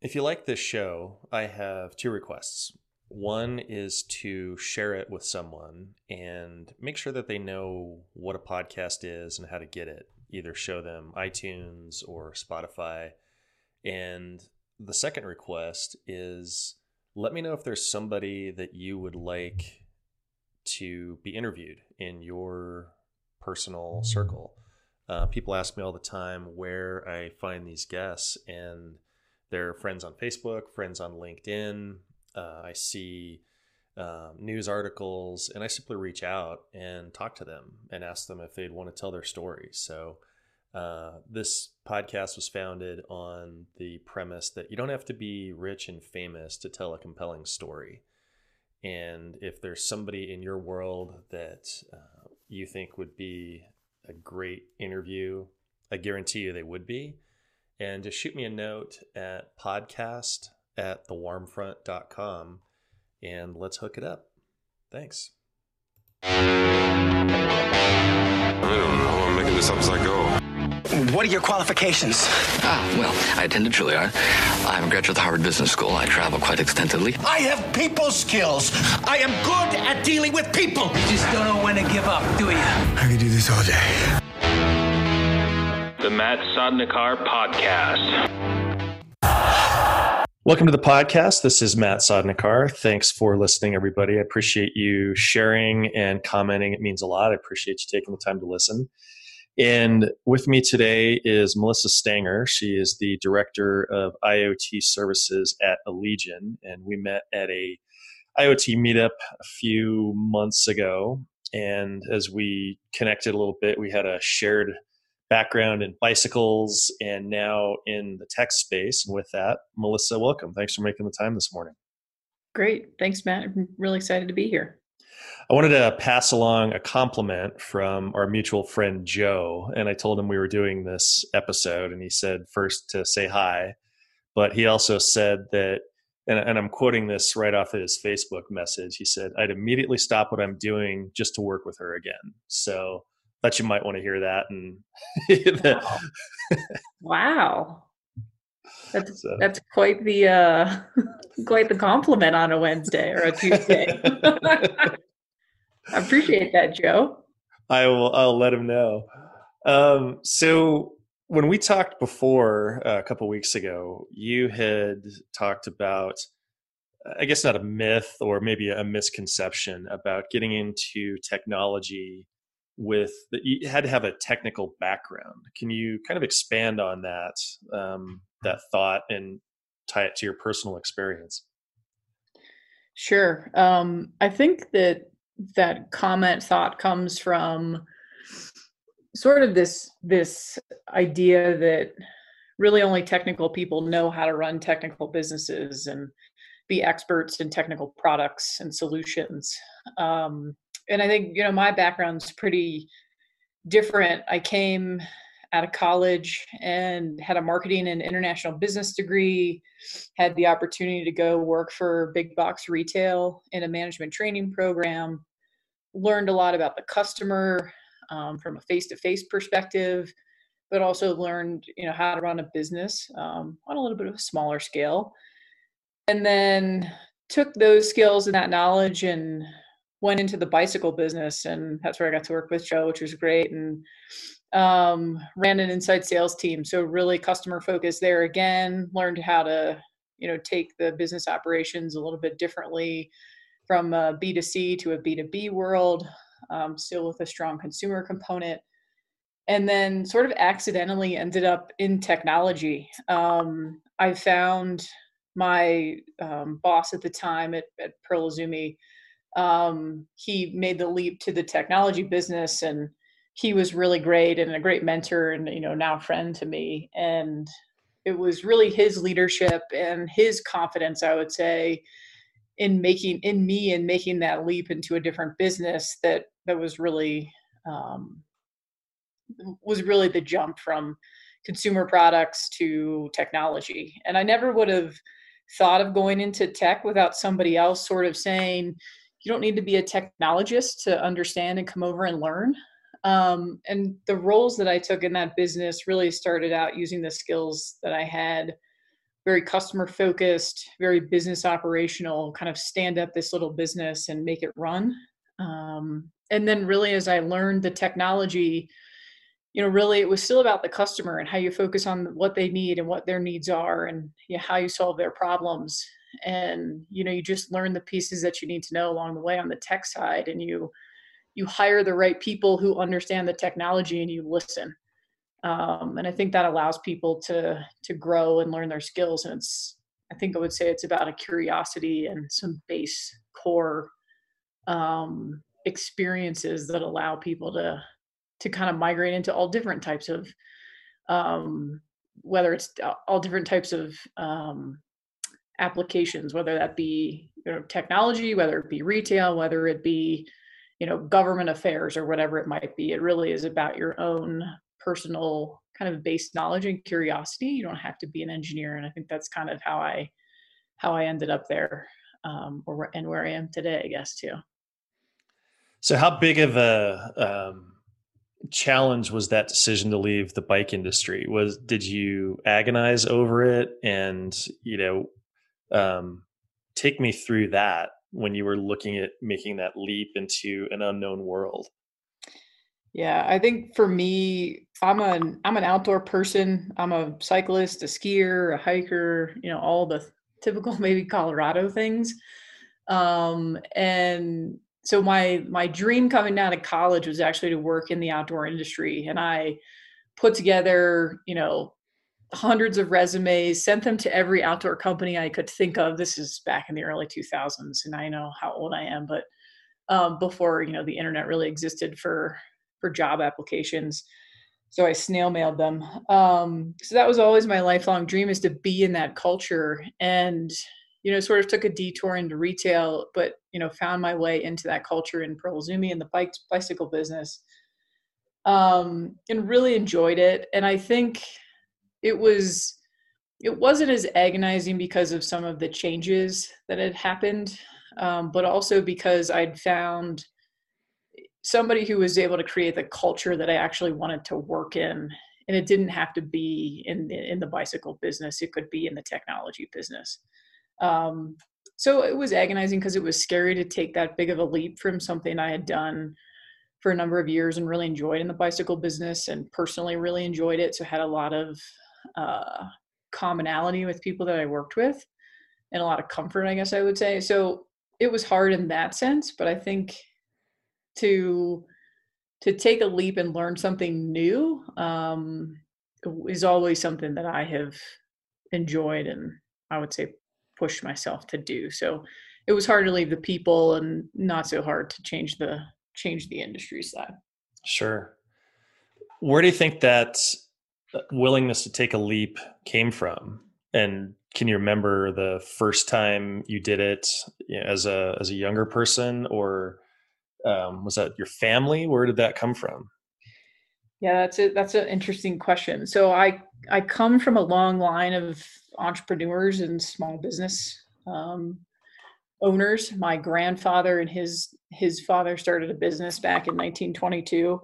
If you like this show, I have two requests. One is to share it with someone and make sure that they know what a podcast is and how to get it. Either show them iTunes or Spotify. And the second request is let me know if there's somebody that you would like to be interviewed in your personal circle. Uh, people ask me all the time where I find these guests, and they're friends on Facebook, friends on LinkedIn. Uh, I see uh, news articles, and I simply reach out and talk to them and ask them if they'd want to tell their story. So, uh, this podcast was founded on the premise that you don't have to be rich and famous to tell a compelling story. And if there's somebody in your world that uh, you think would be a great interview, I guarantee you they would be. And just shoot me a note at podcast at thewarmfront.com and let's hook it up. Thanks. I don't know. I'm making this up as I go. What are your qualifications? Ah, well, I attended Juilliard. I'm a graduate of the Harvard Business School. I travel quite extensively. I have people skills. I am good at dealing with people. You just don't know when to give up, do you? I could do this all day. The Matt Sodnikar Podcast. Welcome to the podcast. This is Matt Sodnikar. Thanks for listening, everybody. I appreciate you sharing and commenting. It means a lot. I appreciate you taking the time to listen. And with me today is Melissa Stenger. She is the director of IoT services at Allegion, and we met at a IoT meetup a few months ago. And as we connected a little bit, we had a shared background in bicycles and now in the tech space. And with that, Melissa, welcome. Thanks for making the time this morning. Great. Thanks, Matt. I'm really excited to be here. I wanted to pass along a compliment from our mutual friend Joe, and I told him we were doing this episode, and he said first to say hi, but he also said that, and, and I'm quoting this right off of his Facebook message. He said, "I'd immediately stop what I'm doing just to work with her again." So thought you might want to hear that. And wow. wow. That's so. that's quite the uh quite the compliment on a Wednesday or a Tuesday. I appreciate that, Joe. I will. I'll let him know. Um, so when we talked before uh, a couple weeks ago, you had talked about, I guess, not a myth or maybe a misconception about getting into technology with that you had to have a technical background. Can you kind of expand on that um, that thought and tie it to your personal experience? Sure. Um, I think that that comment thought comes from sort of this this idea that really only technical people know how to run technical businesses and be experts in technical products and solutions um, and i think you know my background's pretty different. I came out of college and had a marketing and international business degree had the opportunity to go work for big box retail in a management training program learned a lot about the customer um, from a face-to-face perspective but also learned you know how to run a business um, on a little bit of a smaller scale. And then took those skills and that knowledge and went into the bicycle business and that's where i got to work with joe which was great and um, ran an inside sales team so really customer focused there again learned how to you know take the business operations a little bit differently from a B2C to a B2B world, um, still with a strong consumer component. And then sort of accidentally ended up in technology. Um, I found my um, boss at the time at, at Pearl Izumi, um, he made the leap to the technology business and he was really great and a great mentor and you know now friend to me. And it was really his leadership and his confidence i would say in making in me and making that leap into a different business that that was really um, was really the jump from consumer products to technology. And i never would have thought of going into tech without somebody else sort of saying you don't need to be a technologist to understand and come over and learn um, and the roles that i took in that business really started out using the skills that i had very customer focused, very business operational, kind of stand up this little business and make it run. Um, and then really as I learned the technology, you know, really it was still about the customer and how you focus on what they need and what their needs are and you know, how you solve their problems. And, you know, you just learn the pieces that you need to know along the way on the tech side and you you hire the right people who understand the technology and you listen. Um, and I think that allows people to to grow and learn their skills. And it's I think I would say it's about a curiosity and some base core um, experiences that allow people to to kind of migrate into all different types of um, whether it's all different types of um, applications whether that be you know technology whether it be retail whether it be you know government affairs or whatever it might be. It really is about your own personal kind of base knowledge and curiosity. You don't have to be an engineer and i think that's kind of how i how i ended up there um, or and where i am today i guess too. So how big of a um, challenge was that decision to leave the bike industry? Was did you agonize over it, and you know, um, take me through that when you were looking at making that leap into an unknown world? Yeah, I think for me, I'm an I'm an outdoor person. I'm a cyclist, a skier, a hiker. You know, all the typical maybe Colorado things. Um, and so my my dream coming out of college was actually to work in the outdoor industry and i put together you know hundreds of resumes sent them to every outdoor company i could think of. This is back in the early 2000s and i know how old i am but um, before you know the internet really existed for for job applications. So i snail mailed them. Um, so that was always my lifelong dream is to be in that culture. And you know, sort of took a detour into retail, but you know, found my way into that culture in Pearl Izumi and the bike bicycle business, um, and really enjoyed it. And I think it was it wasn't as agonizing because of some of the changes that had happened, um, but also because I'd found somebody who was able to create the culture that I actually wanted to work in. And it didn't have to be in in the bicycle business; it could be in the technology business. Um, so it was agonizing because it was scary to take that big of a leap from something I had done for a number of years and really enjoyed in the bicycle business and personally really enjoyed it. So had a lot of uh, commonality with people that I worked with and a lot of comfort, I guess I would say. So it was hard in that sense, but I think to to take a leap and learn something new um, is always something that I have enjoyed and I would say pushed myself to do. So it was hard to leave the people and not so hard to change the change the industry side. Sure. Where do you think that willingness to take a leap came from? And can you remember the first time you did it you know, as a as a younger person, or um, was that your family? Where did that come from? Yeah, that's it. That's an interesting question. So I I come from a long line of entrepreneurs and small business um, owners. My grandfather and his his father started a business back in 1922,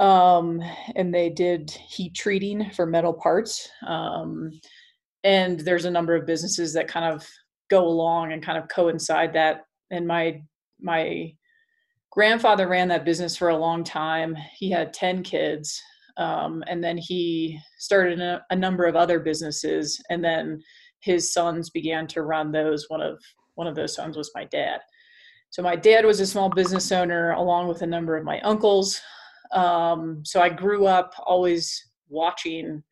um, and they did heat treating for metal parts. Um, and there's a number of businesses that kind of go along and kind of coincide that. And my my grandfather ran that business for a long time. He had 10 kids. Um, and then he started a, a, number of other businesses and then his sons began to run those one of one of those sons was my dad so my dad was a small business owner along with a number of my uncles um, so i grew up always watching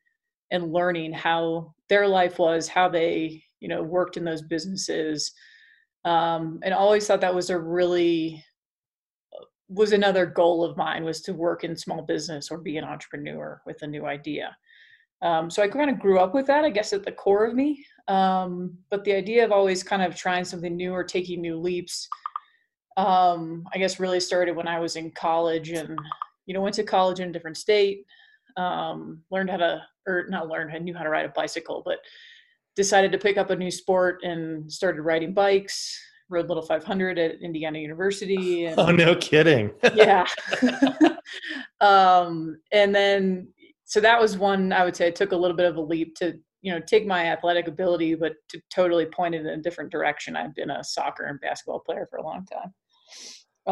and learning how their life was how they you know worked in those businesses um, and always thought that was a really was another goal of mine was to work in small business or be an entrepreneur with a new idea. Um, so I kind of grew up with that, I guess, at the core of me. Um, but the idea of always kind of trying something new or taking new leaps, um, I guess, really started when I was in college and, you know, went to college in a different state, um, learned how to, or not learned, I knew how to ride a bicycle, but decided to pick up a new sport and started riding bikes, rode Little 500 at Indiana University. And, oh, no kidding. yeah. um, and then, so that was one I would say I took a little bit of a leap to you know take my athletic ability but to totally point it in a different direction i've been a soccer and basketball player for a long time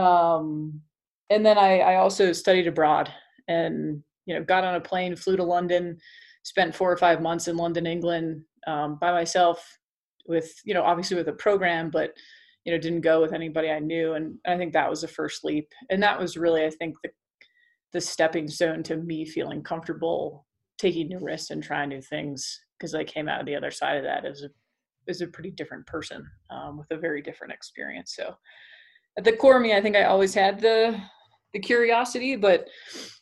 um, and then I, I also studied abroad and you know got on a plane flew to london spent four or five months in london england um, by myself with you know obviously with a program but you know didn't go with anybody i knew and i think that was the first leap and that was really i think the the stepping stone to me feeling comfortable taking new risks and trying new things because I came out of the other side of that as a as a pretty different person um, with a very different experience. So at the core of me, I think I always had the the curiosity, but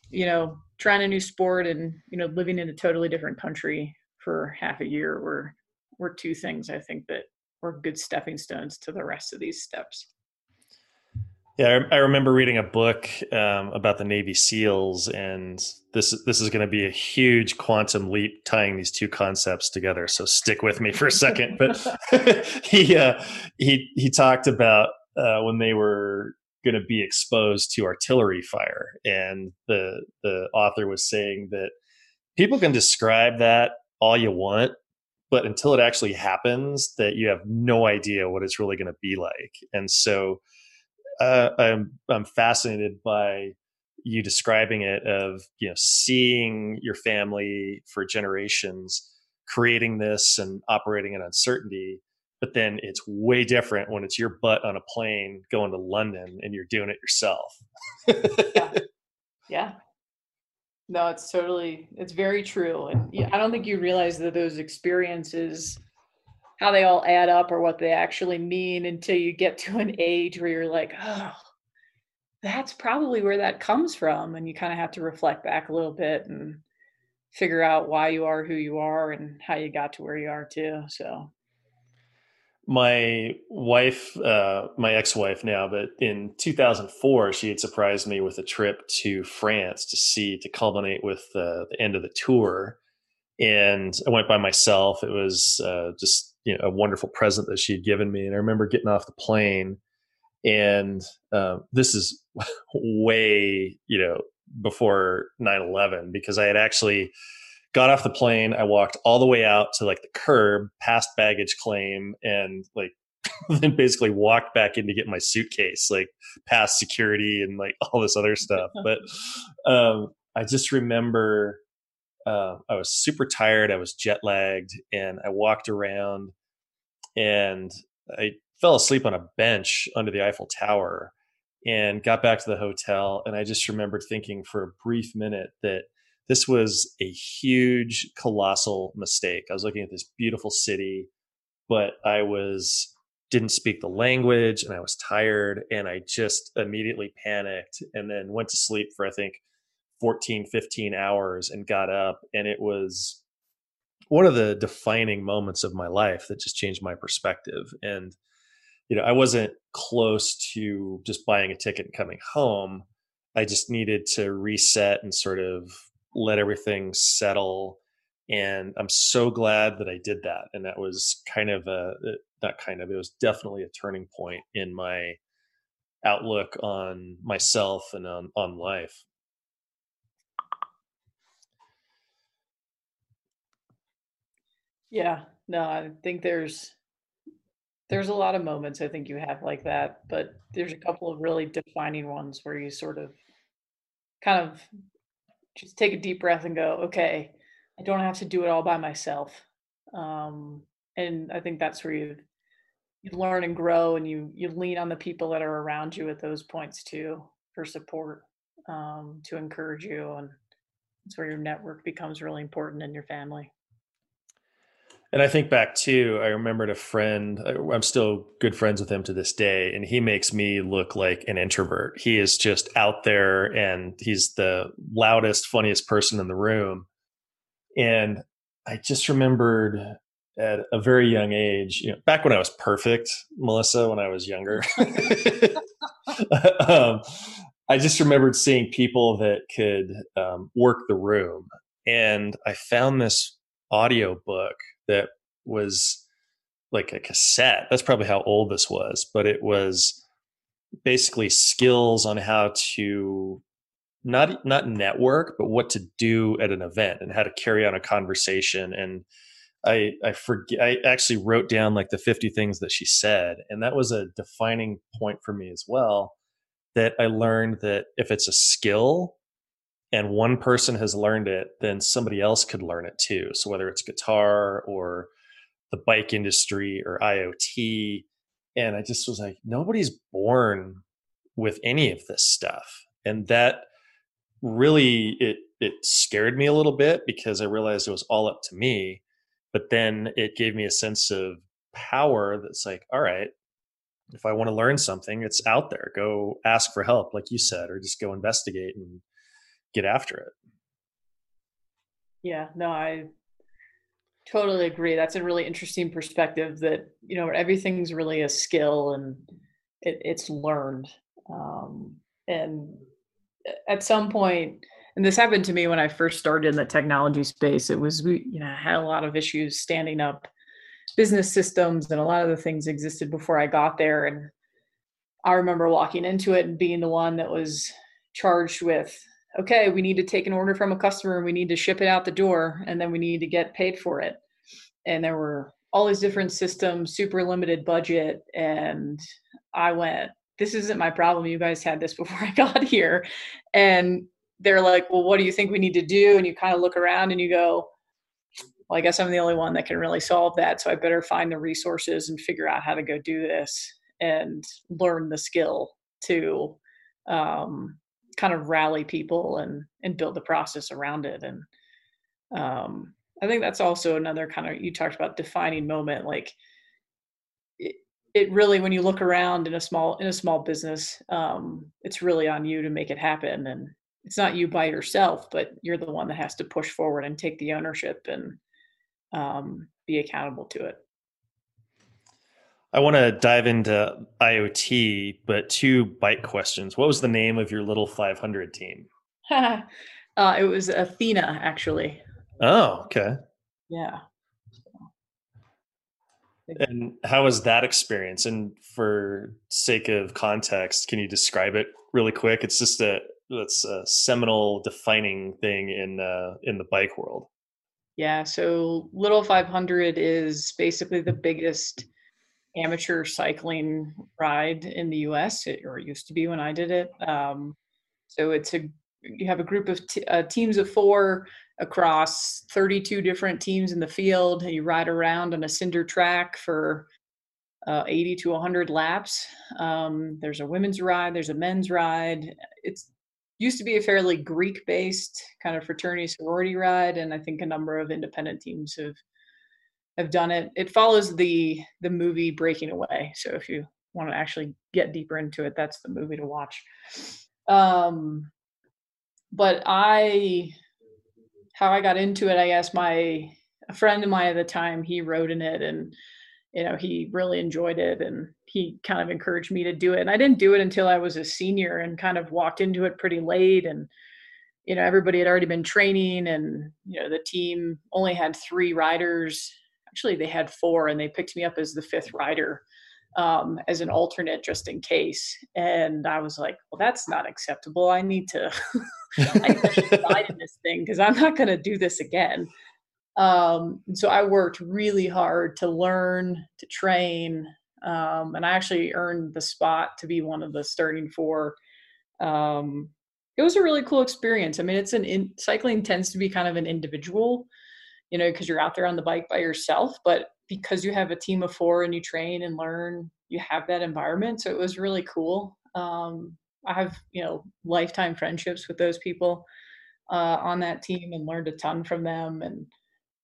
you know, trying a new sport and you know, living in a totally different country for half a year were were two things I think that were good stepping stones to the rest of these steps. Yeah, I, remember reading a book um, about the Navy SEALs, and this this is going to be a huge quantum leap tying these two concepts together. So stick with me for a second. But he uh, he he talked about uh, when they were going to be exposed to artillery fire, and the the author was saying that people can describe that all you want, but until it actually happens, that you have no idea what it's really going to be like, and so uh, I'm I'm fascinated by you describing it of you know seeing your family for generations creating this and operating in uncertainty but then it's way different when it's your butt on a plane going to london and you're doing it yourself yeah. yeah no it's totally it's very true and i don't think you realize that those experiences how they all add up or what they actually mean until you get to an age where you're like, oh, that's probably where that comes from. And you kind of have to reflect back a little bit and figure out why you are who you are and how you got to where you are too. So my wife, uh, my ex-wife now, but in 2004, she had surprised me with a trip to France to see to culminate with uh, the end of the tour. And I went by myself. It was uh, just you know a wonderful present that she had given me and i remember getting off the plane and uh, this is way you know before 9-11 because i had actually got off the plane i walked all the way out to like the curb past baggage claim and like then basically walked back in to get my suitcase like past security and like all this other stuff but um, i just remember uh, I was super tired. I was jet lagged, and I walked around, and I fell asleep on a bench under the Eiffel Tower, and got back to the hotel. And I just remembered thinking for a brief minute that this was a huge, colossal mistake. I was looking at this beautiful city, but I was didn't speak the language and I was tired and I just immediately panicked and then went to sleep for I think 14, 15 hours and got up. And it was one of the defining moments of my life that just changed my perspective. And, you know, I wasn't close to just buying a ticket and coming home. I just needed to reset and sort of let everything settle. And I'm so glad that I did that. And that was kind of a, uh, not kind of, it was definitely a turning point in my outlook on myself and on, on life. Yeah, no, I think there's there's a lot of moments I think you have like that, but there's a couple of really defining ones where you sort of kind of just take a deep breath and go, okay, I don't have to do it all by myself. Um, and I think that's where you you learn and grow, and you you lean on the people that are around you at those points too for support, um, to encourage you, and that's where your network becomes really important in your family. And I think back too, I remembered a friend, I'm still good friends with him to this day, and he makes me look like an introvert. He is just out there and he's the loudest, funniest person in the room. And I just remembered at a very young age, you know, back when I was perfect, Melissa, when I was younger, um, I just remembered seeing people that could um, work the room. And I found this audio book that was like a cassette. That's probably how old this was, but it was basically skills on how to not not network, but what to do at an event and how to carry on a conversation. And I I forget. I actually wrote down like the 50 things that she said, and that was a defining point for me as well. That I learned that if it's a skill and one person has learned it, then somebody else could learn it too. So whether it's guitar or the bike industry or IoT, and I just was like, nobody's born with any of this stuff, and that really it it scared me a little bit because I realized it was all up to me. But then it gave me a sense of power that's like, all right, if I want to learn something, it's out there. Go ask for help, like you said, or just go investigate and get after it. Yeah, no, I totally agree. That's a really interesting perspective that, you know, everything's really a skill and it, it's learned. Um, and at some point, and this happened to me when I first started in the technology space, it was, we, you know, I had a lot of issues standing up business systems and a lot of the things existed before I got there. And I remember walking into it and being the one that was charged with okay, we need to take an order from a customer, and we need to ship it out the door, and then we need to get paid for it. And there were all these different systems, super limited budget. And I went, this isn't my problem. You guys had this before I got here. And they're like, well, what do you think we need to do? And you kind of look around and you go, well, I guess I'm the only one that can really solve that. So I better find the resources and figure out how to go do this and learn the skill to um, kind of rally people and and build the process around it. And um, i think that's also another kind of you talked about defining moment like it, it really when you look around in a small in a small business um, it's really on you to make it happen. And it's not you by yourself but you're the one that has to push forward and take the ownership and um, be accountable to it I want to dive into IoT, but two bike questions. What was the name of your little 500 team? uh, it was Athena, actually. Oh, okay. Yeah. And how was that experience? And for sake of context, can you describe it really quick? It's just a it's a seminal defining thing in uh, in the bike world. Yeah. So Little 500 is basically the biggest amateur cycling ride in the U.S. It, or it used to be when I did it. Um, so it's a you have a group of t- uh, teams of four across 32 different teams in the field. You ride around on a cinder track for uh, 80 to 100 laps. Um, there's a women's ride. There's a men's ride. It's used to be a fairly Greek-based kind of fraternity sorority ride, and I think a number of independent teams have have done it. It follows the the movie Breaking Away. So if you want to actually get deeper into it, that's the movie to watch. Um, but I, how I got into it, I guess my a friend of mine at the time he wrote in it, and you know he really enjoyed it, and he kind of encouraged me to do it. And I didn't do it until I was a senior, and kind of walked into it pretty late, and you know everybody had already been training, and you know the team only had three riders actually they had four and they picked me up as the fifth rider um, as an alternate just in case. And I was like, well, that's not acceptable. I need to, I need to ride in this thing because I'm not going to do this again. Um, so I worked really hard to learn, to train, um, and I actually earned the spot to be one of the starting four. Um, it was a really cool experience. I mean, it's an in, cycling tends to be kind of an individual you know, because you're out there on the bike by yourself. But because you have a team of four and you train and learn, you have that environment. So it was really cool. Um, I have, you know, lifetime friendships with those people uh, on that team and learned a ton from them. And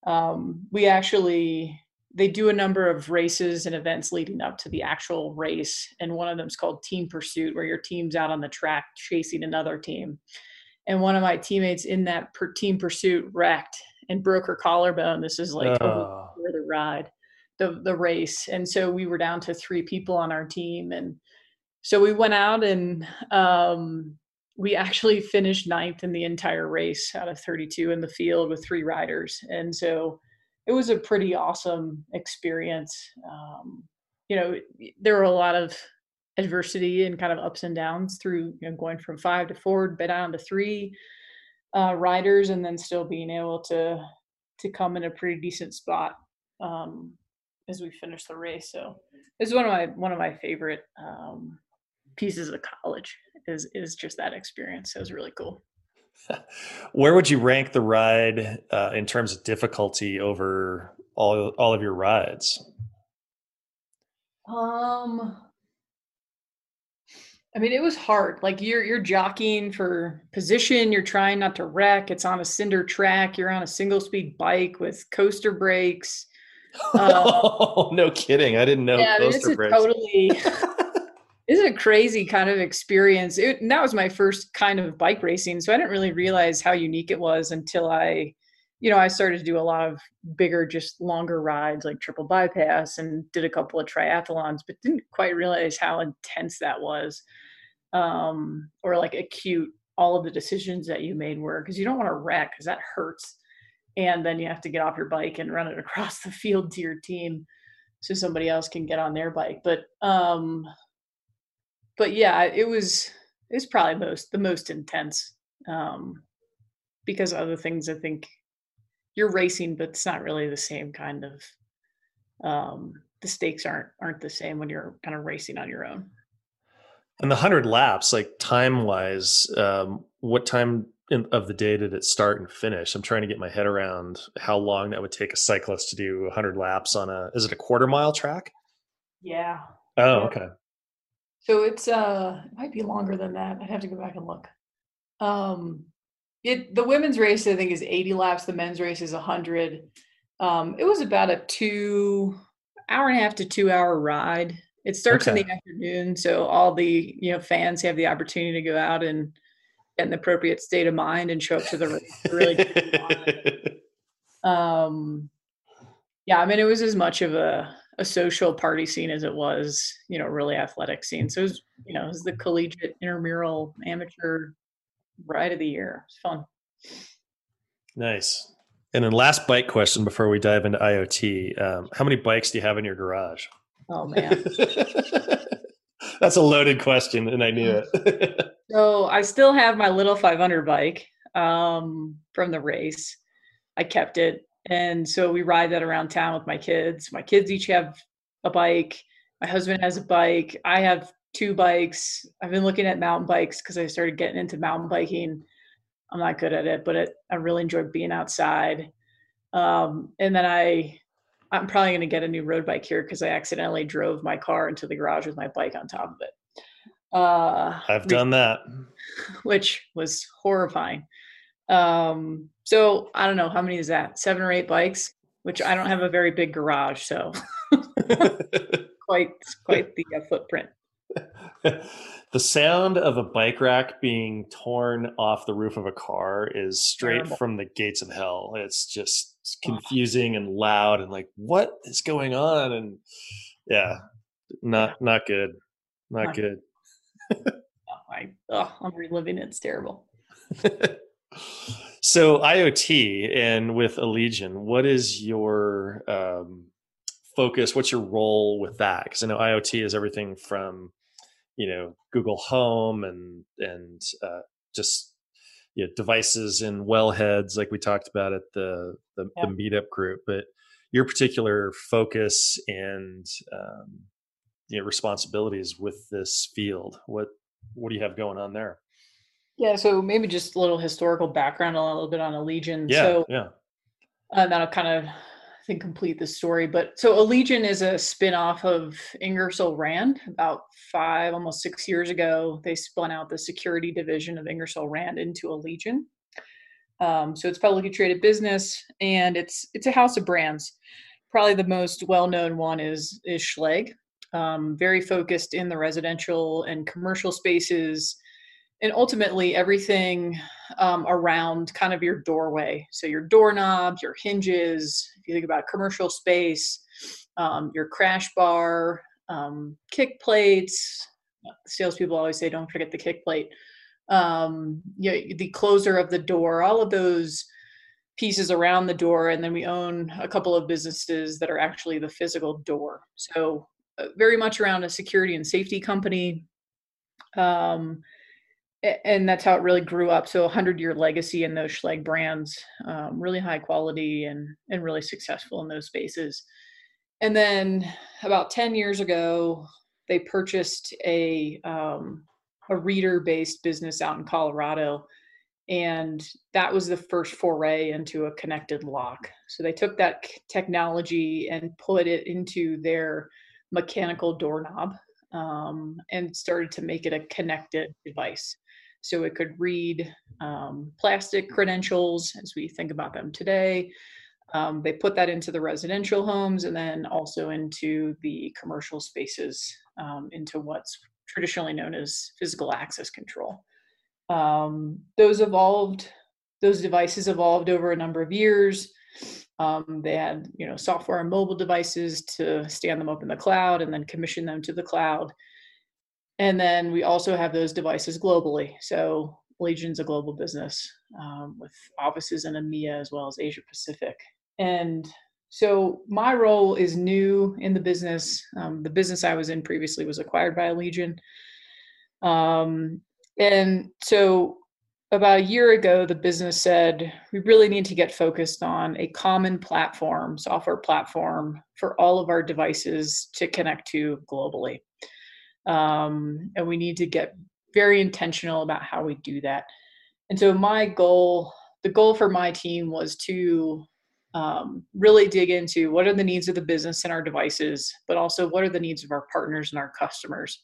um, we actually, they do a number of races and events leading up to the actual race. And one of them is called Team Pursuit, where your team's out on the track chasing another team. And one of my teammates in that per team pursuit wrecked and broke her collarbone. This is like uh. the ride, the the race, and so we were down to three people on our team, and so we went out and um, we actually finished ninth in the entire race out of 32 in the field with three riders, and so it was a pretty awesome experience. Um, you know, there were a lot of adversity and kind of ups and downs through you know, going from five to four, but down to three uh, riders and then still being able to to come in a pretty decent spot um, as we finish the race. So it's one of my one of my favorite um, pieces of college is is just that experience. So it was really cool. Where would you rank the ride uh, in terms of difficulty over all all of your rides? Um, I mean, it was hard. Like you're you're jockeying for position. You're trying not to wreck. It's on a cinder track. You're on a single speed bike with coaster brakes. oh, no kidding! I didn't know yeah, I mean, it's coaster a brakes. totally. This is a crazy kind of experience. It, and that was my first kind of bike racing, so I didn't really realize how unique it was until I, you know, I started to do a lot of bigger, just longer rides like triple bypass, and did a couple of triathlons, but didn't quite realize how intense that was, um, or like acute all of the decisions that you made were because you don't want to wreck because that hurts, and then you have to get off your bike and run it across the field to your team so somebody else can get on their bike. But um, but yeah, it was it was probably most the most intense um, because other things I think you're racing, but it's not really the same kind of um, the stakes aren't aren't the same when you're kind of racing on your own. And the hundred laps, like time wise, um, what time in, of the day did it start and finish? I'm trying to get my head around how long that would take a cyclist to do 100 laps on a. Is it a quarter mile track? Yeah. Oh, okay. So it's uh it might be longer than that. I'd have to go back and look. Um it the women's race I think is 80 laps, the men's race is 100. Um it was about a 2 hour and a half to 2 hour ride. It starts in the afternoon, so all the, you know, fans have the opportunity to go out and get an appropriate state of mind and show up to the race really um yeah i mean it was as much of a, a social party scene as it was you know really athletic scene. So it was you know it was the collegiate intramural amateur ride of the year. It's fun. Nice. And then last bike question before we dive into IoT: um, How many bikes do you have in your garage? Oh man. That's a loaded question, and I knew it. so i still have my little 500 bike um from the race. I kept it and so we ride that around town with my kids. My kids each have a bike. My husband has a bike. I have two bikes. I've been looking at mountain bikes because i started getting into mountain biking. I'm not good at it but it, i really enjoy being outside. Um, and then i i'm probably going to get a new road bike here because i accidentally drove my car into the garage with my bike on top of it uh I've done that. which was horrifying. Um, so I don't know how many is that? Seven or eight bikes, which I don't have a very big garage, so quite quite the uh, footprint. the sound of a bike rack being torn off the roof of a car is straight Terrible. from the gates of hell. It's just confusing and loud and like what is going on and yeah, not not good. Not Not- good. I, oh, I'm reliving it. It's terrible. so IoT and with Allegion, what is your um, focus? What's your role with that? Because I know IoT is everything from you know Google Home and and uh, just you know, devices and wellheads, like we talked about at the the, Yeah. the meetup group. But your particular focus and um, you know responsibilities with this field, what what do you have going on there? Yeah, so maybe just a little historical background, a little bit on Allegion. Yeah, So yeah. and that'll kind of think complete the story. But so Allegion is a spin-off of Ingersoll Rand. About five, almost six years ago, they spun out the security division of Ingersoll Rand into Allegion. Um, so it's publicly traded business, and it's it's a house of brands. Probably the most well-known one is is Schlage. Um, very focused in the residential and commercial spaces, and ultimately everything um, around kind of your doorway. So your doorknobs, your hinges. If you think about commercial space, um, your crash bar, um, kick plates. Salespeople always say, "Don't forget the kick plate." Um, yeah, the closer of the door. All of those pieces around the door, and then we own a couple of businesses that are actually the physical door. So uh, very much around a security and safety company. Um, and that's how it really grew up. So a hundred year legacy in those Schlage brands, um, really high quality and and really successful in those spaces. And then about ten years ago, they purchased a um, a reader based business out in Colorado, and that was the first foray into a connected lock. So they took that technology and put it into their mechanical doorknob um, and started to make it a connected device so it could read um, plastic credentials as we think about them today. Um, they put that into the residential homes and then also into the commercial spaces, um, into what's traditionally known as physical access control. Um, those evolved, those devices evolved over a number of years. Um, they had, you know, software and mobile devices to stand them up in the cloud and then commission them to the cloud. And then we also have those devices globally. So Allegion's a global business um, with offices in EMEA as well as Asia Pacific. And so my role is new in the business. Um, the business I was in previously was acquired by Allegion. Um, and so about a year ago, the business said we really need to get focused on a common platform, software platform for all of our devices to connect to globally um, and we need to get very intentional about how we do that. And so my goal the goal for my team was to um, really dig into what are the needs of the business and our devices but also what are the needs of our partners and our customers?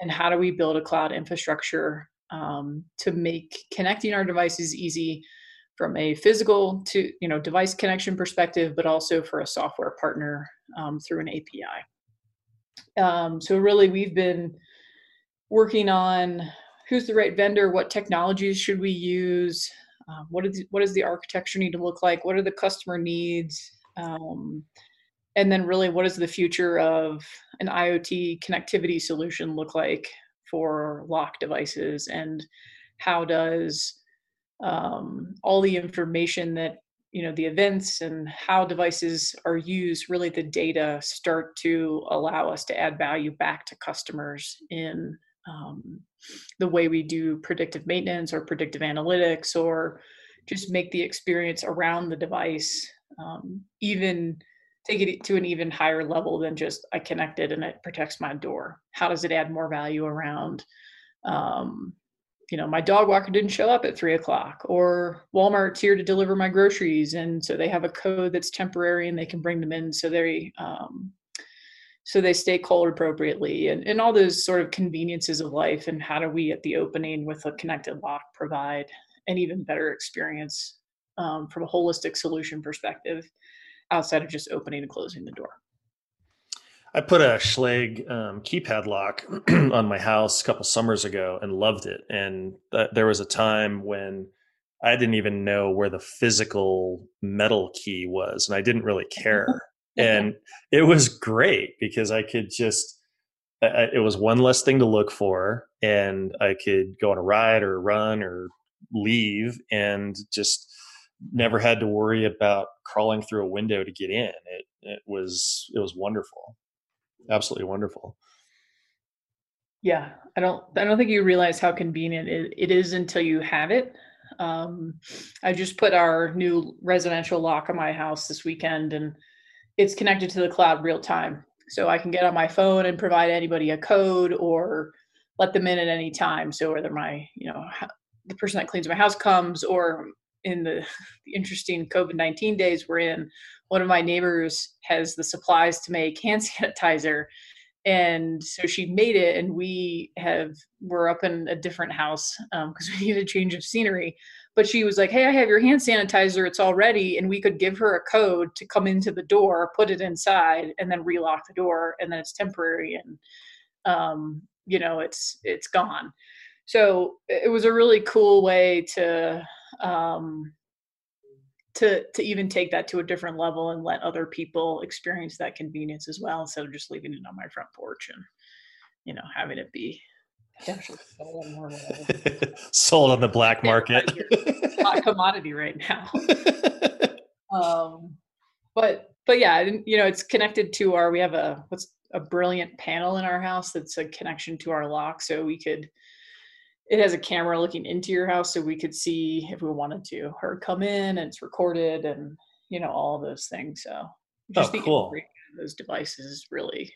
And how do we build a cloud infrastructure um, to make connecting our devices easy from a physical to you know device connection perspective but also for a software partner um, through an api um, so really, we've been working on who's the right vendor, what technologies should we use, um, what is what does the architecture need to look like, what are the customer needs, um, and then really what does the future of an IoT connectivity solution look like for lock devices, and how does um, all the information that you know the events and how devices are used really the data start to allow us to add value back to customers in um, the way we do predictive maintenance or predictive analytics or just make the experience around the device um, even take it to an even higher level than just i connected and it protects my door. How does it add more value around um, you know, my dog walker didn't show up at three o'clock, or Walmart's here to deliver my groceries, and so they have a code that's temporary, and they can bring them in, so they um, so they stay cold appropriately, and and all those sort of conveniences of life, and how do we at the opening with a connected lock provide an even better experience um, from a holistic solution perspective, outside of just opening and closing the door. I put a Schlage um, keypad lock on my house a couple summers ago and loved it. And th- there was a time when I didn't even know where the physical metal key was, and I didn't really care. and it was great because I could just I, it was one less thing to look for, and I could go on a ride or run or leave, and just never had to worry about crawling through a window to get in. It it was it was wonderful absolutely wonderful. Yeah, I don't I don't think you realize how convenient it, it is until you have it. Um, I just put our new residential lock on my house this weekend, and it's connected to the cloud real time. So I can get on my phone and provide anybody a code or let them in at any time. So whether my you know the person that cleans my house comes or in the, the interesting COVID 19 days we're in, one of my neighbors has the supplies to make hand sanitizer. And so she made it, and we have we're up in a different house because um, we need a change of scenery. But she was like, "Hey, I have your hand sanitizer; it's all ready." And we could give her a code to come into the door, put it inside, and then relock the door, and then it's temporary, and um, you know, it's it's gone. So it was a really cool way to um, to to even take that to a different level and let other people experience that convenience as well instead of just leaving it on my front porch and you know having it be sold on the black market. hot commodity right now. Um but but yeah you know it's connected to our we have a what's a brilliant panel in our house that's a connection to our lock so we could it has a camera looking into your house so we could see if we wanted to her come in and it's recorded and you know all those things so just Oh, cool. those devices really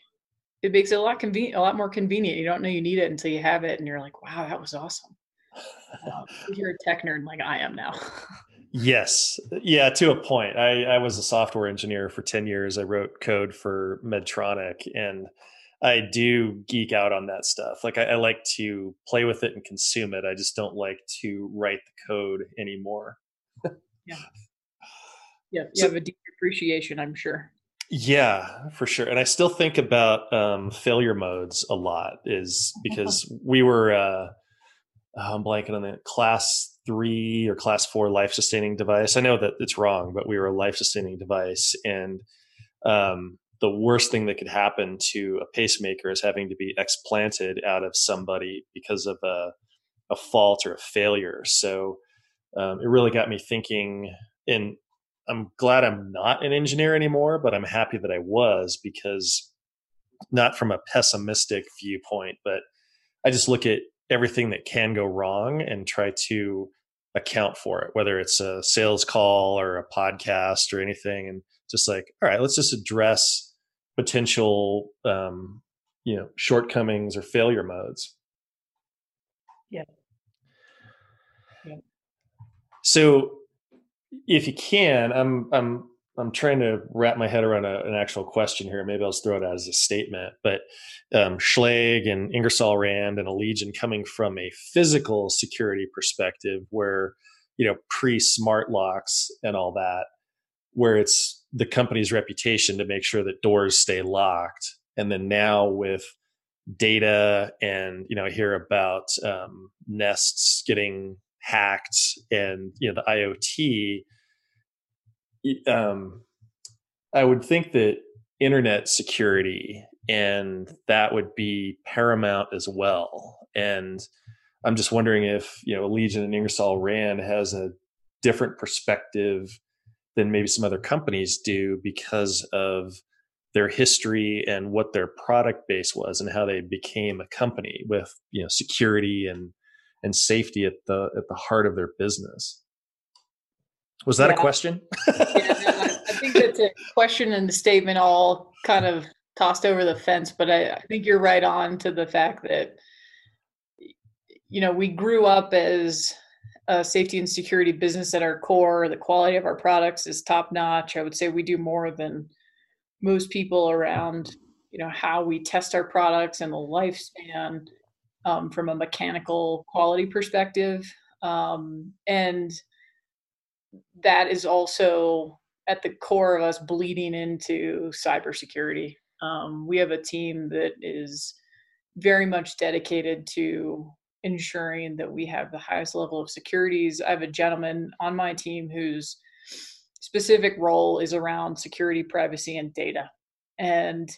it makes it a lot convenient a lot more convenient you don't know you need it until you have it and you're like wow that was awesome um, you're a tech nerd like i am now Yes. Yeah, to a point. I, I was a software engineer for 10 years. I wrote code for Medtronic and I do geek out on that stuff. Like I, I like to play with it and consume it. I just don't like to write the code anymore. yeah Yeah. you So- have a deep appreciation i'm sure Yeah, for sure. And I still think about um, failure modes a lot, is because we were, uh, oh, I'm blanking on the class three or class four life sustaining device. I know that it's wrong, but we were a life sustaining device. And um, the worst thing that could happen to a pacemaker is having to be explanted out of somebody because of a, a fault or a failure. So um, it really got me thinking. And I'm glad I'm not an engineer anymore, but I'm happy that I was because not from a pessimistic viewpoint, but I just look at everything that can go wrong and try to account for it, whether it's a sales call or a podcast or anything. And just like, all right, let's just address potential, um, you know, shortcomings or failure modes. Yeah. Yeah. So if you can, I'm I'm I'm trying to wrap my head around a, an actual question here. Maybe I'll just throw it out as a statement. But um, Schlage and Ingersoll Rand and Allegion coming from a physical security perspective, where you know pre smart locks and all that, where it's the company's reputation to make sure that doors stay locked, and then now with data and you know I hear about um, nests getting hacked and you know the IoT um, I would think that internet security and that would be paramount as well. And I'm just wondering if you know Allegion and Ingersoll Rand has a different perspective than maybe some other companies do because of their history and what their product base was and how they became a company with you know security and and safety at the at the heart of their business. Was that a question? yeah, no, I, I think that's a question and the statement all kind of tossed over the fence, but I, I think you're right on to the fact that you know we grew up as a safety and security business at our core. The quality of our products is top notch. I would say we do more than most people around you know how we test our products and the lifespan um, from a mechanical quality perspective um, and that is also at the core of us bleeding into cybersecurity. Um, we have a team that is very much dedicated to ensuring that we have the highest level of securities. I have a gentleman on my team whose specific role is around security, privacy, and data. And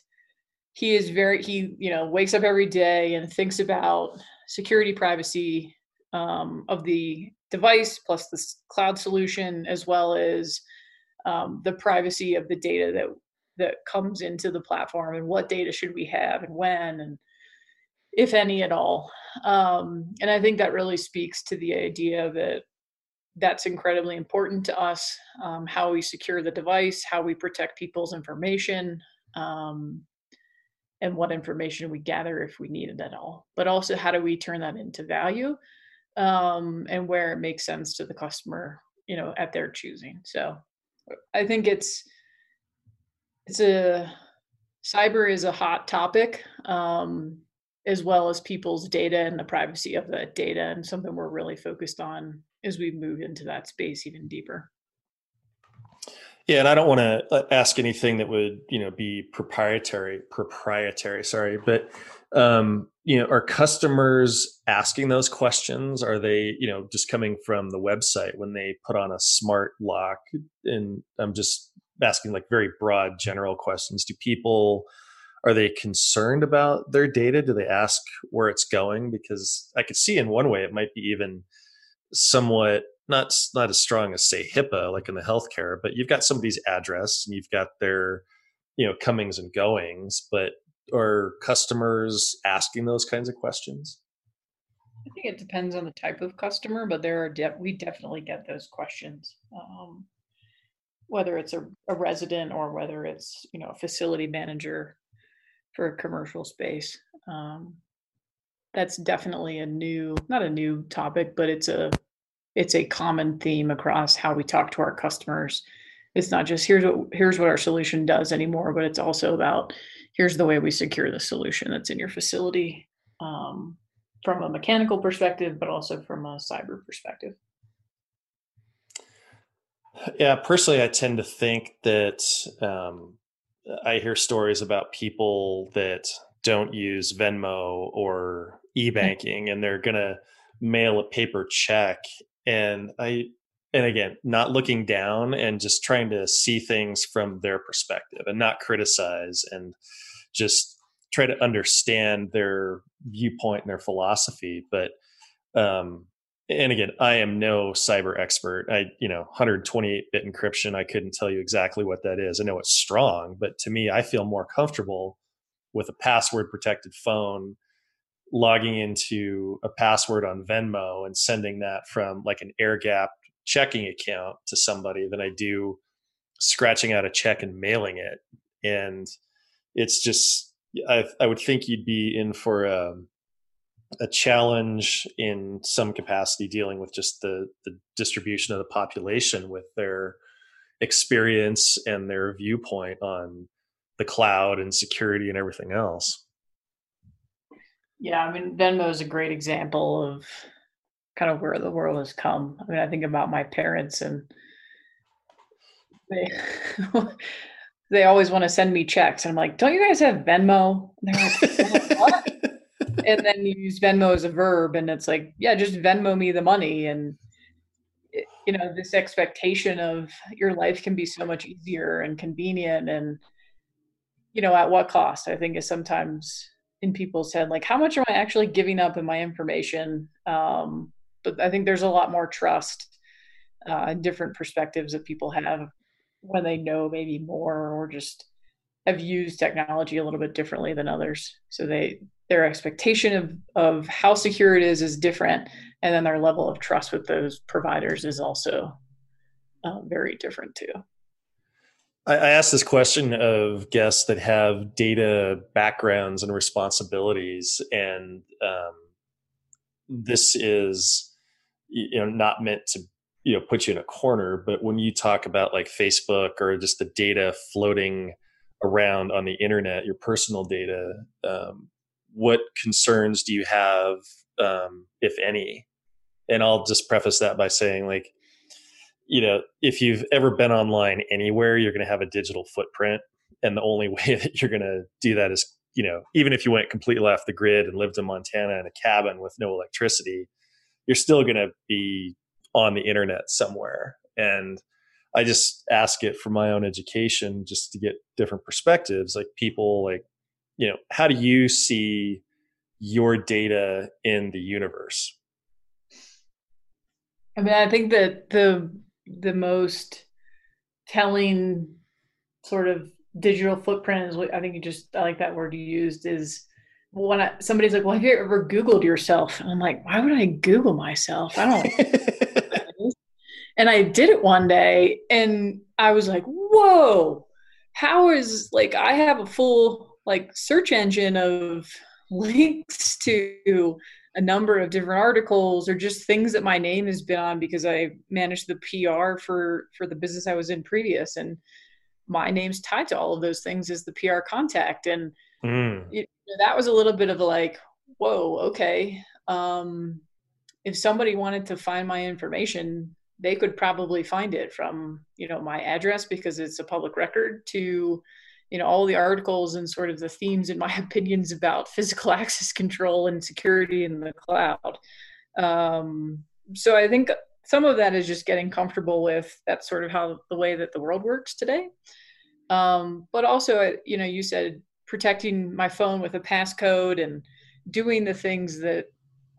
he is very he you know wakes up every day and thinks about security privacy um, of the device plus the cloud solution as well as um, the privacy of the data that that comes into the platform and what data should we have and when and if any at all. Um, and i think that really speaks to the idea that that's incredibly important to us um, how we secure the device how we protect people's information um, and what information we gather if we need it at all. But also how do we turn that into value um, and where it makes sense to the customer you know at their choosing. So i think it's it's a cyber is a hot topic um, as well as people's data and the privacy of that data and something we're really focused on as we move into that space even deeper Yeah, and I don't want to ask anything that would, you know, be proprietary, proprietary. Sorry, but um, you know, are customers asking those questions? Are they, you know, just coming from the website when they put on a smart lock? And I'm just asking like very broad, general questions. Do people are they concerned about their data? Do they ask where it's going? Because I could see in one way it might be even somewhat not not as strong as say HIPAA, like in the healthcare, but you've got somebody's address and you've got their you know comings and goings. But are customers asking those kinds of questions? I think it depends on the type of customer, but there are de- we definitely get those questions. Um, whether it's a, a resident or whether it's you know a facility manager for a commercial space. Um, that's definitely a new, not a new topic, but it's a it's a common theme across how we talk to our customers. It's not just here's what here's what our solution does anymore, but it's also about here's the way we secure the solution that's in your facility um, from a mechanical perspective, but also from a cyber perspective. Yeah, personally, I tend to think that um, I hear stories about people that don't use Venmo or e banking and they're going to mail a paper check. And I, and again, not looking down and just trying to see things from their perspective and not criticize and just try to understand their viewpoint and their philosophy. But, um, and again, I am no cyber expert. I, you know, 128 bit encryption, I couldn't tell you exactly what that is. I know it's strong, but to me, I feel more comfortable with a password protected phone logging into a password on Venmo and sending that from like an air gap checking account to somebody than I do scratching out a check and mailing it. And it's just, I, I would think you'd be in for a, a challenge in some capacity dealing with just the, the distribution of the population with their experience and their viewpoint on the cloud and security and everything else. Yeah, I mean Venmo is a great example of kind of where the world has come. I mean, I think about my parents and they they always want to send me checks. And I'm like, don't you guys have Venmo? And they're like? And then you use Venmo as a verb, and it's like, yeah, just Venmo me the money. And you know, this expectation of your life can be so much easier and convenient, and you know, at what cost? I think is sometimes in people's head, like, how much am I actually giving up in my information? Um, but I think there's a lot more trust uh, and different perspectives that people have when they know maybe more or just have used technology a little bit differently than others. So they their expectation of of how secure it is is different, and then their level of trust with those providers is also uh, very different too. I, I asked this question of guests that have data backgrounds and responsibilities, and um, this is you know not meant to you know put you in a corner but when you talk about like facebook or just the data floating around on the internet your personal data um, what concerns do you have um, if any and i'll just preface that by saying like you know if you've ever been online anywhere you're going to have a digital footprint and the only way that you're going to do that is you know even if you went completely off the grid and lived in montana in a cabin with no electricity you're still going to be on the internet somewhere. And I just ask it for my own education just to get different perspectives. Like people like, you know, how do you see your data in the universe? I mean, I think that the the most telling sort of digital footprint is what I think you just I like that word you used is when I, somebody's like, "Well, have you ever Googled yourself?" And I'm like, "Why would I Google myself? I don't." and I did it one day, and I was like, "Whoa! How is like I have a full like search engine of links to a number of different articles or just things that my name has been on because I managed the PR for for the business I was in previous, and my name's tied to all of those things as the PR contact and." Mm. You that was a little bit of a like, whoa, okay. Um, if somebody wanted to find my information, they could probably find it from you know my address because it's a public record to you know all the articles and sort of the themes and my opinions about physical access control and security in the cloud. Um, so i think some of that is just getting comfortable with that's sort of how the way that the world works today. Um, but also you know you said protecting my phone with a passcode and doing the things that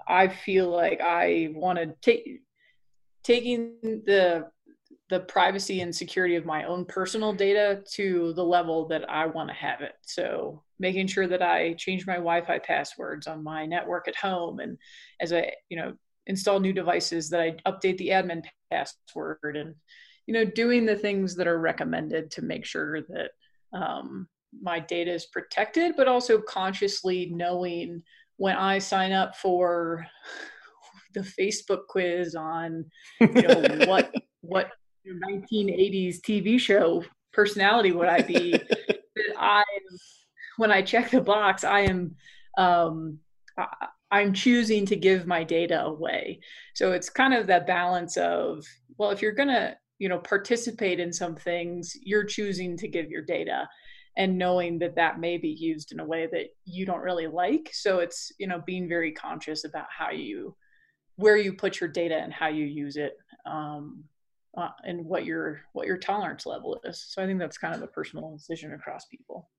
I feel like I want to take taking the the privacy and security of my own personal data to the level that I want to have it. So making sure that I change my Wi-Fi passwords on my network at home, and as I you know install new devices, that I update the admin password, and you know doing the things that are recommended to make sure that um, my data is protected, but also consciously knowing when I sign up for the Facebook quiz on you know what what 1980s TV show personality would I be that I when I check the box I am um, I'm choosing to give my data away. So it's kind of that balance of well if you're going to you know participate in some things you're choosing to give your data and knowing that that may be used in a way that you don't really like so it's you know being very conscious about how you where you put your data and how you use it um, uh, and what your what your tolerance level is. So i think that's kind of a personal decision across people.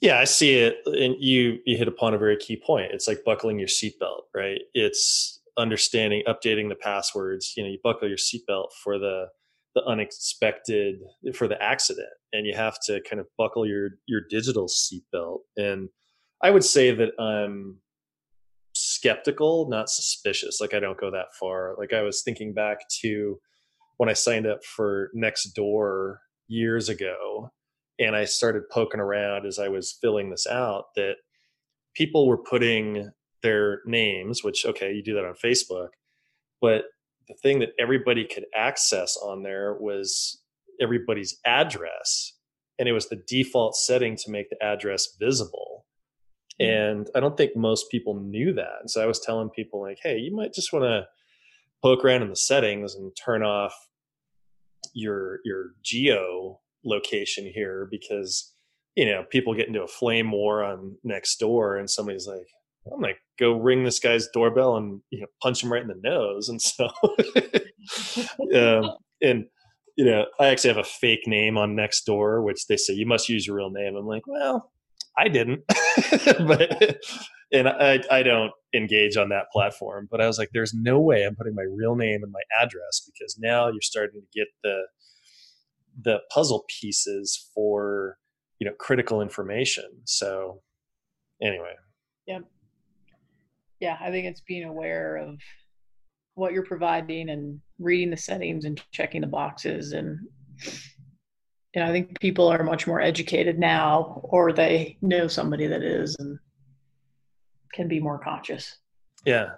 Yeah i see it and you you hit upon a very key point. It's like buckling your seatbelt right? It's understanding updating the passwords. You know you buckle your seatbelt for the the unexpected for the accident and you have to kind of buckle your your digital seatbelt. And i would say that i'm skeptical not suspicious. Like i don't go that far. Like i was thinking back to when i signed up for Nextdoor years ago and i started poking around as i was filling this out that people were putting their names which okay you do that on facebook but the thing that everybody could access on there was everybody's address and it was the default setting to make the address visible mm. and i don't think most people knew that and so i was telling people like hey you might just want to poke around in the settings and turn off your your geo location here because you know people get into a flame war on Nextdoor and somebody's like I'm gonna go ring this guy's doorbell and you know punch him right in the nose. And so, um, and you know, I actually have a fake name on Nextdoor, which they say you must use your real name. I'm like, well, I didn't, but and I I don't engage on that platform. But I was like, there's no way I'm putting my real name and my address because now you're starting to get the the puzzle pieces for you know critical information. So anyway. Yep yeah, I think it's being aware of what you're providing and reading the settings and checking the boxes and you know, I think people are much more educated now or they know somebody that is and can be more conscious. Yeah.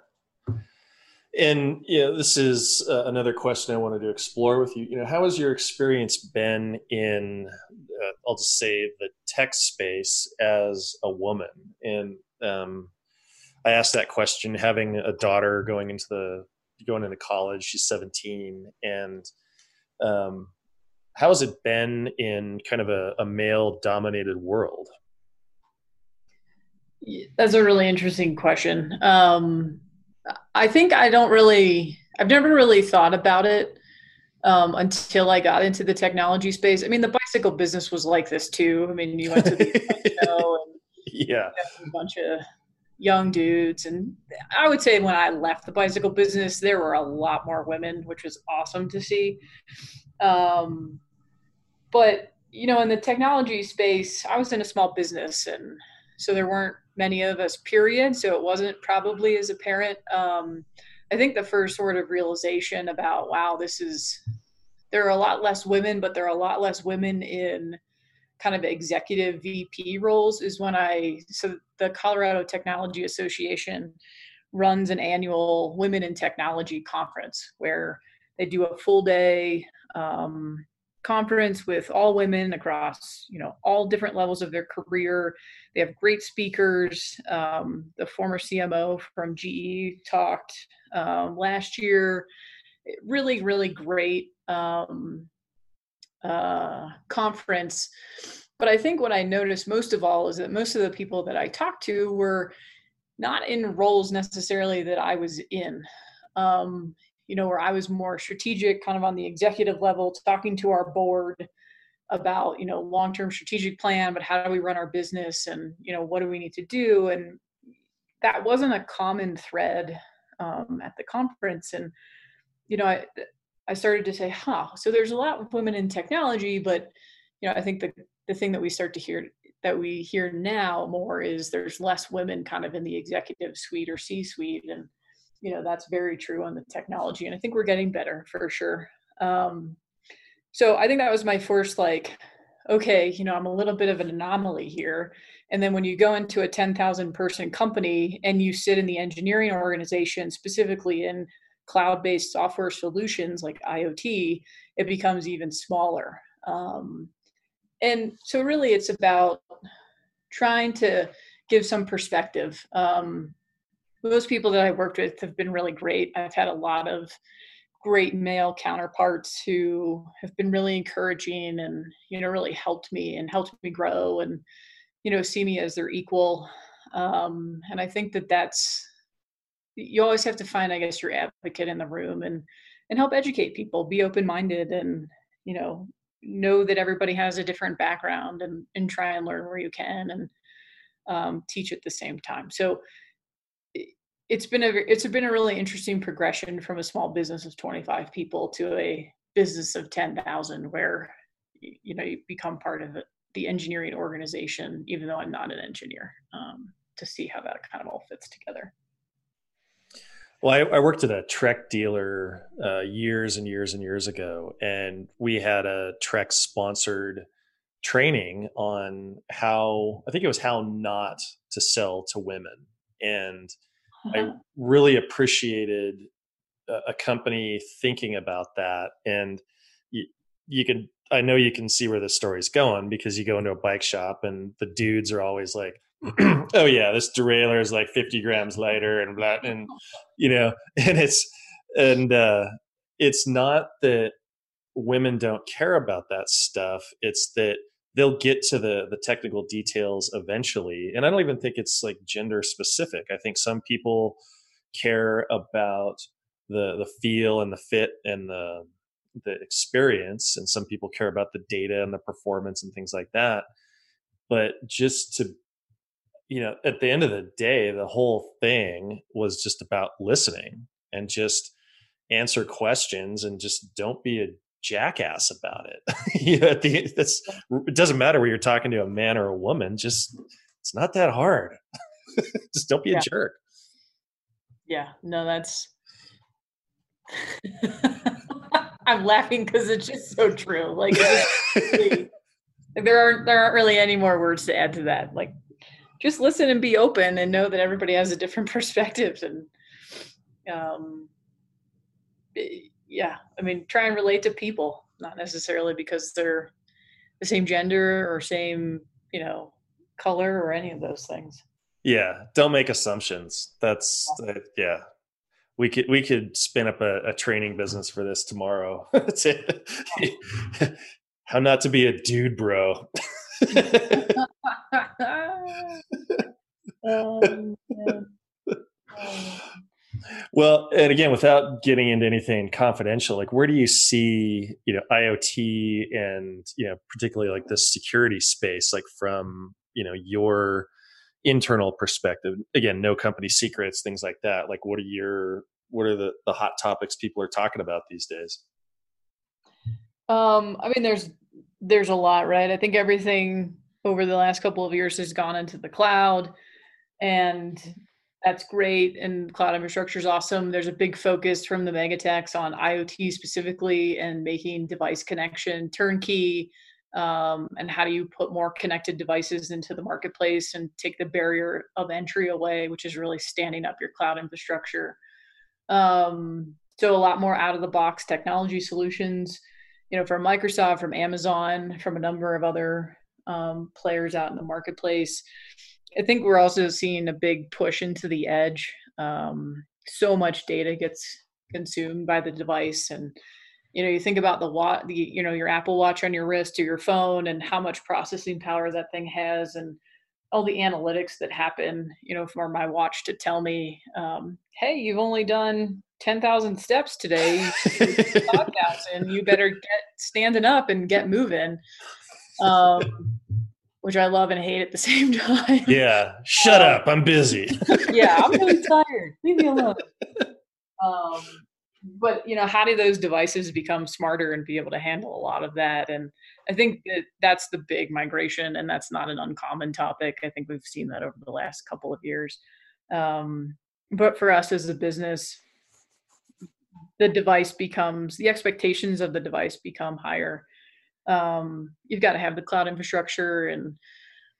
And yeah, this is uh, another question I wanted to explore with you. You know, how has your experience been in, uh, I'll just say, the tech space as a woman? And um, I asked that question having a daughter going into the going into college. She's 17, and um, how has it been in kind of a, a male dominated world? That's a really interesting question. Um, I think I don't really, I've never really thought about it um, until I got into the technology space. I mean, the bicycle business was like this too. I mean, you went to the show and yeah, a bunch of young dudes. And I would say when I left the bicycle business, there were a lot more women, which was awesome to see. Um, but, you know, in the technology space, I was in a small business and so there weren't many of us, period. So it wasn't probably as apparent. Um, I think the first sort of realization about, wow, this is, there are a lot less women, but there are a lot less women in kind of executive VP roles is when I so the Colorado Technology Association runs an annual Women in Technology conference where they do a full day um, conference with all women across you know all different levels of their career. They have great speakers. Um, the former CMO from GE talked um, last year. Really, really great. Um, uh, conference. But I think what I noticed most of all is that most of the people that I talked to were not in roles necessarily that I was in. Um, you know, where I was more strategic, kind of on the executive level, talking to our board about, you know, long-term strategic plan, but how do we run our business and, you know, what do we need to do? And that wasn't a common thread um, at the conference. And, you know, I, I started to say, huh, so there's a lot of women in technology, but you know, I think the the thing that we start to hear that we hear now more is there's less women kind of in the executive suite or C suite, and you know that's very true on the technology, and I think we're getting better for sure. Um, so I think that was my first like, okay, you know, I'm a little bit of an anomaly here. And then when you go into a 10,000 person company and you sit in the engineering organization, specifically in cloud based software solutions like IoT, it becomes even smaller. Um, and so, really, it's about trying to give some perspective. Um, most people that I've worked with have been really great. I've had a lot of great male counterparts who have been really encouraging and you know really helped me and helped me grow and you know see me as their equal um, and i think that that's you always have to find i guess your advocate in the room and and help educate people be open minded and you know know that everybody has a different background and and try and learn where you can and um, teach at the same time so it's been a it's been a really interesting progression from a small business of 25 people to a business of 10,000 where you know you become part of the engineering organization even though I'm not an engineer um, to see how that kind of all fits together. Well, I, I worked at a Trek dealer uh, years and years and years ago, and we had a Trek sponsored training on how I think it was how not to sell to women and I uh-huh. really appreciated a, a, company thinking about that. And you, you can, I know you can see where the story's going because you go into a bike shop and the dudes are always like, oh yeah, this derailleur is like 50 grams lighter and blah, and you know, and it's, and, uh, it's not that women don't care about that stuff. It's that they'll get to the the technical details eventually. And i don't even think it's like gender specific. I think some people care about the the feel and the fit and the the experience and some people care about the data and the performance and things like that. But just to you know at the end of the day the whole thing was just about listening and just answer questions and just don't be a jackass about it. you know, the, that's it doesn't matter where you're talking to a man or a woman. Just it's not that hard. just don't be yeah. a jerk. Yeah, no, that's. I'm laughing because it's just so true. Like, really, there aren't there aren't really any more words to add to that. Like, just listen and be open and know that everybody has a different perspective and um yeah, I mean, try and relate to people, not necessarily because they're the same gender or same, you know, color or any of those things. Yeah, don't make assumptions. That's yeah. Uh, yeah. We could we could spin up a, a training business for this tomorrow. How not to be a dude, bro. um, well, and again, without getting into anything confidential, like where do you see, you know, IoT and, you know, particularly like the security space, like from, you know, your internal perspective? Again, no company secrets, things like that. Like what are your, what are the, the hot topics people are talking about these days? Um, I mean, there's, there's a lot, right? I think everything over the last couple of years has gone into the cloud and that's great and cloud infrastructure is awesome. There's a big focus from the megatechs on iot specifically and making device connection turnkey um, and how do you put more connected devices into the marketplace and take the barrier of entry away which is really standing up your cloud infrastructure. Um, so a lot more out of the box technology solutions you know from microsoft from amazon from a number of other um, players out in the marketplace I think we're also seeing a big push into the edge. Um, so much data gets consumed by the device, and you know, you think about the watch, the you know, your Apple Watch on your wrist or your phone, and how much processing power that thing has, and all the analytics that happen. You know, for my watch to tell me, um, "Hey, you've only done ten thousand steps today, and you better get standing up and get moving." Um, which I love and hate at the same time. Yeah, shut um, up. I'm busy. yeah, I'm really tired. Leave me alone. Um, but you know how do those devices become smarter and be able to handle a lot of that and i think that that's the big migration and that's not an uncommon topic i think we've seen that over the last couple of years um, but for us as a business the device becomes the expectations of the device become higher um, you've got to have the cloud infrastructure and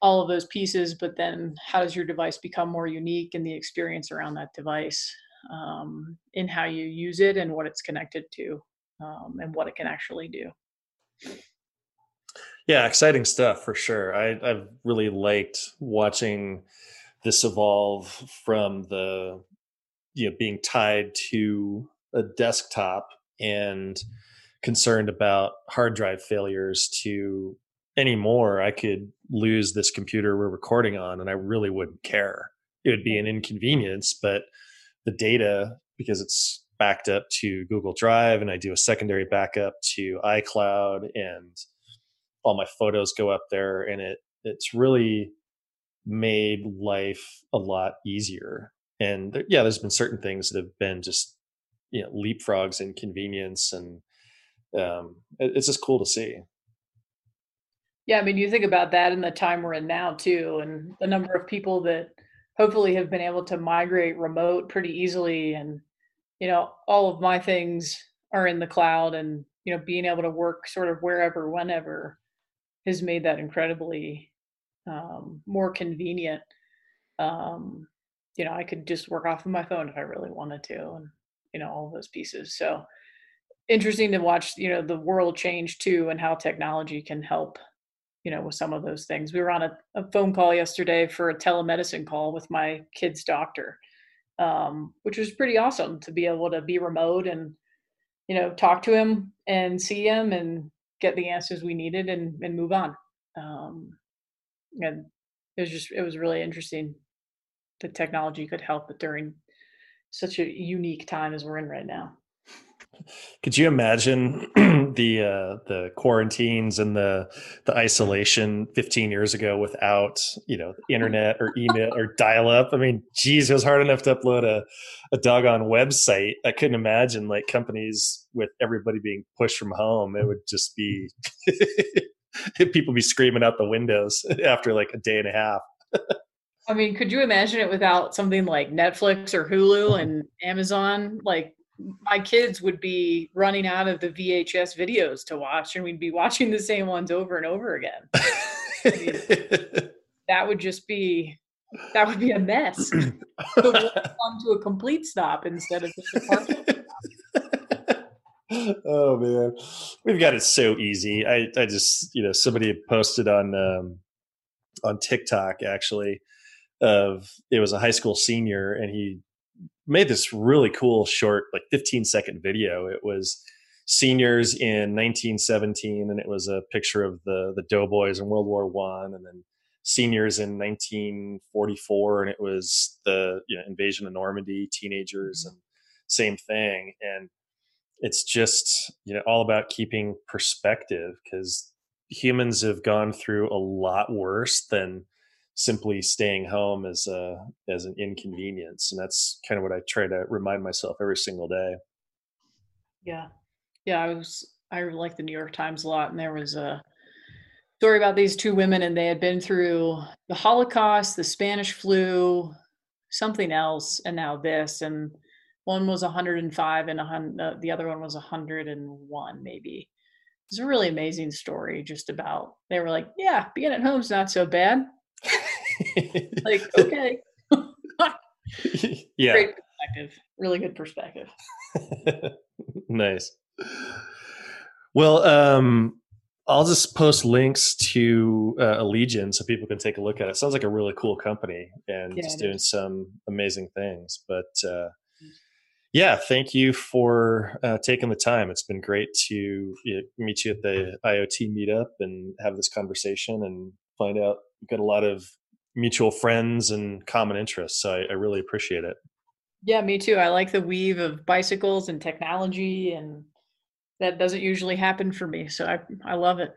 all of those pieces but then how does your device become more unique in the experience around that device um, in how you use it and what it's connected to um, and what it can actually do. Yeah, exciting stuff for sure. I, I've really liked watching this evolve from the you know being tied to a desktop and concerned about hard drive failures to anymore I could lose this computer we're recording on and I really wouldn't care. It would be an inconvenience, but the data because it's backed up to Google Drive and I do a secondary backup to iCloud and all my photos go up there and it it's really made life a lot easier. And yeah, there's been certain things that have been just you know leapfrogs in convenience and um, it, it's just cool to see. Yeah, I mean, you think about that in the time we're in now too, and the number of people that hopefully have been able to migrate remote pretty easily and you know all of my things are in the cloud and you know being able to work sort of wherever whenever has made that incredibly um, more convenient um, you know i could just work off of my phone if i really wanted to and you know all those pieces so interesting to watch you know the world change too and how technology can help you know, with some of those things. We were on a, a phone call yesterday for a telemedicine call with my kid's doctor, um, which was pretty awesome to be able to be remote and, you know, talk to him and see him and get the answers we needed and, and move on. Um, and it was just, it was really interesting that technology could help during such a unique time as we're in right now. Could you imagine the uh, the quarantines and the the isolation 15 years ago without you know internet or email or dial up? I mean, geez, it was hard enough to upload a a doggone website. I couldn't imagine like companies with everybody being pushed from home. It would just be people be screaming out the windows after like a day and a half. I mean, could you imagine it without something like Netflix or Hulu and Amazon? Like my kids would be running out of the VHS videos to watch, and we'd be watching the same ones over and over again. I mean, that would just be that would be a mess. so we'll come to a complete stop instead of just a partial oh man, we've got it so easy. I I just you know somebody had posted on um, on TikTok actually of it was a high school senior and he made this really cool short, like 15 second video. It was seniors in 1917, and it was a picture of the the doughboys in World War One, and then seniors in 1944, and it was the you know, invasion of Normandy, teenagers, mm-hmm. and same thing. And it's just you know all about keeping perspective because humans have gone through a lot worse than simply staying home as a as an inconvenience and that's kind of what i try to remind myself every single day. Yeah. Yeah i was i like the new york times a lot and there was a story about these two women and they had been through the holocaust the spanish flu something else and now this and one was 105 and uh, the other one was 101 maybe. It's a really amazing story just about they were like yeah being at home's not so bad like, okay. yeah. Great perspective. Really good perspective. nice. Well, um, I'll just post links to uh, Allegion so people can take a look at it. Sounds like a really cool company and yeah, just doing is. some amazing things. But uh, yeah, thank you for uh, taking the time. It's been great to you know, meet you at the IoT meetup and have this conversation and find out we've got a lot of mutual friends and common interests. So I, I really appreciate it. Yeah, me too. I like the weave of bicycles and technology, and that doesn't usually happen for me. So I, I love it.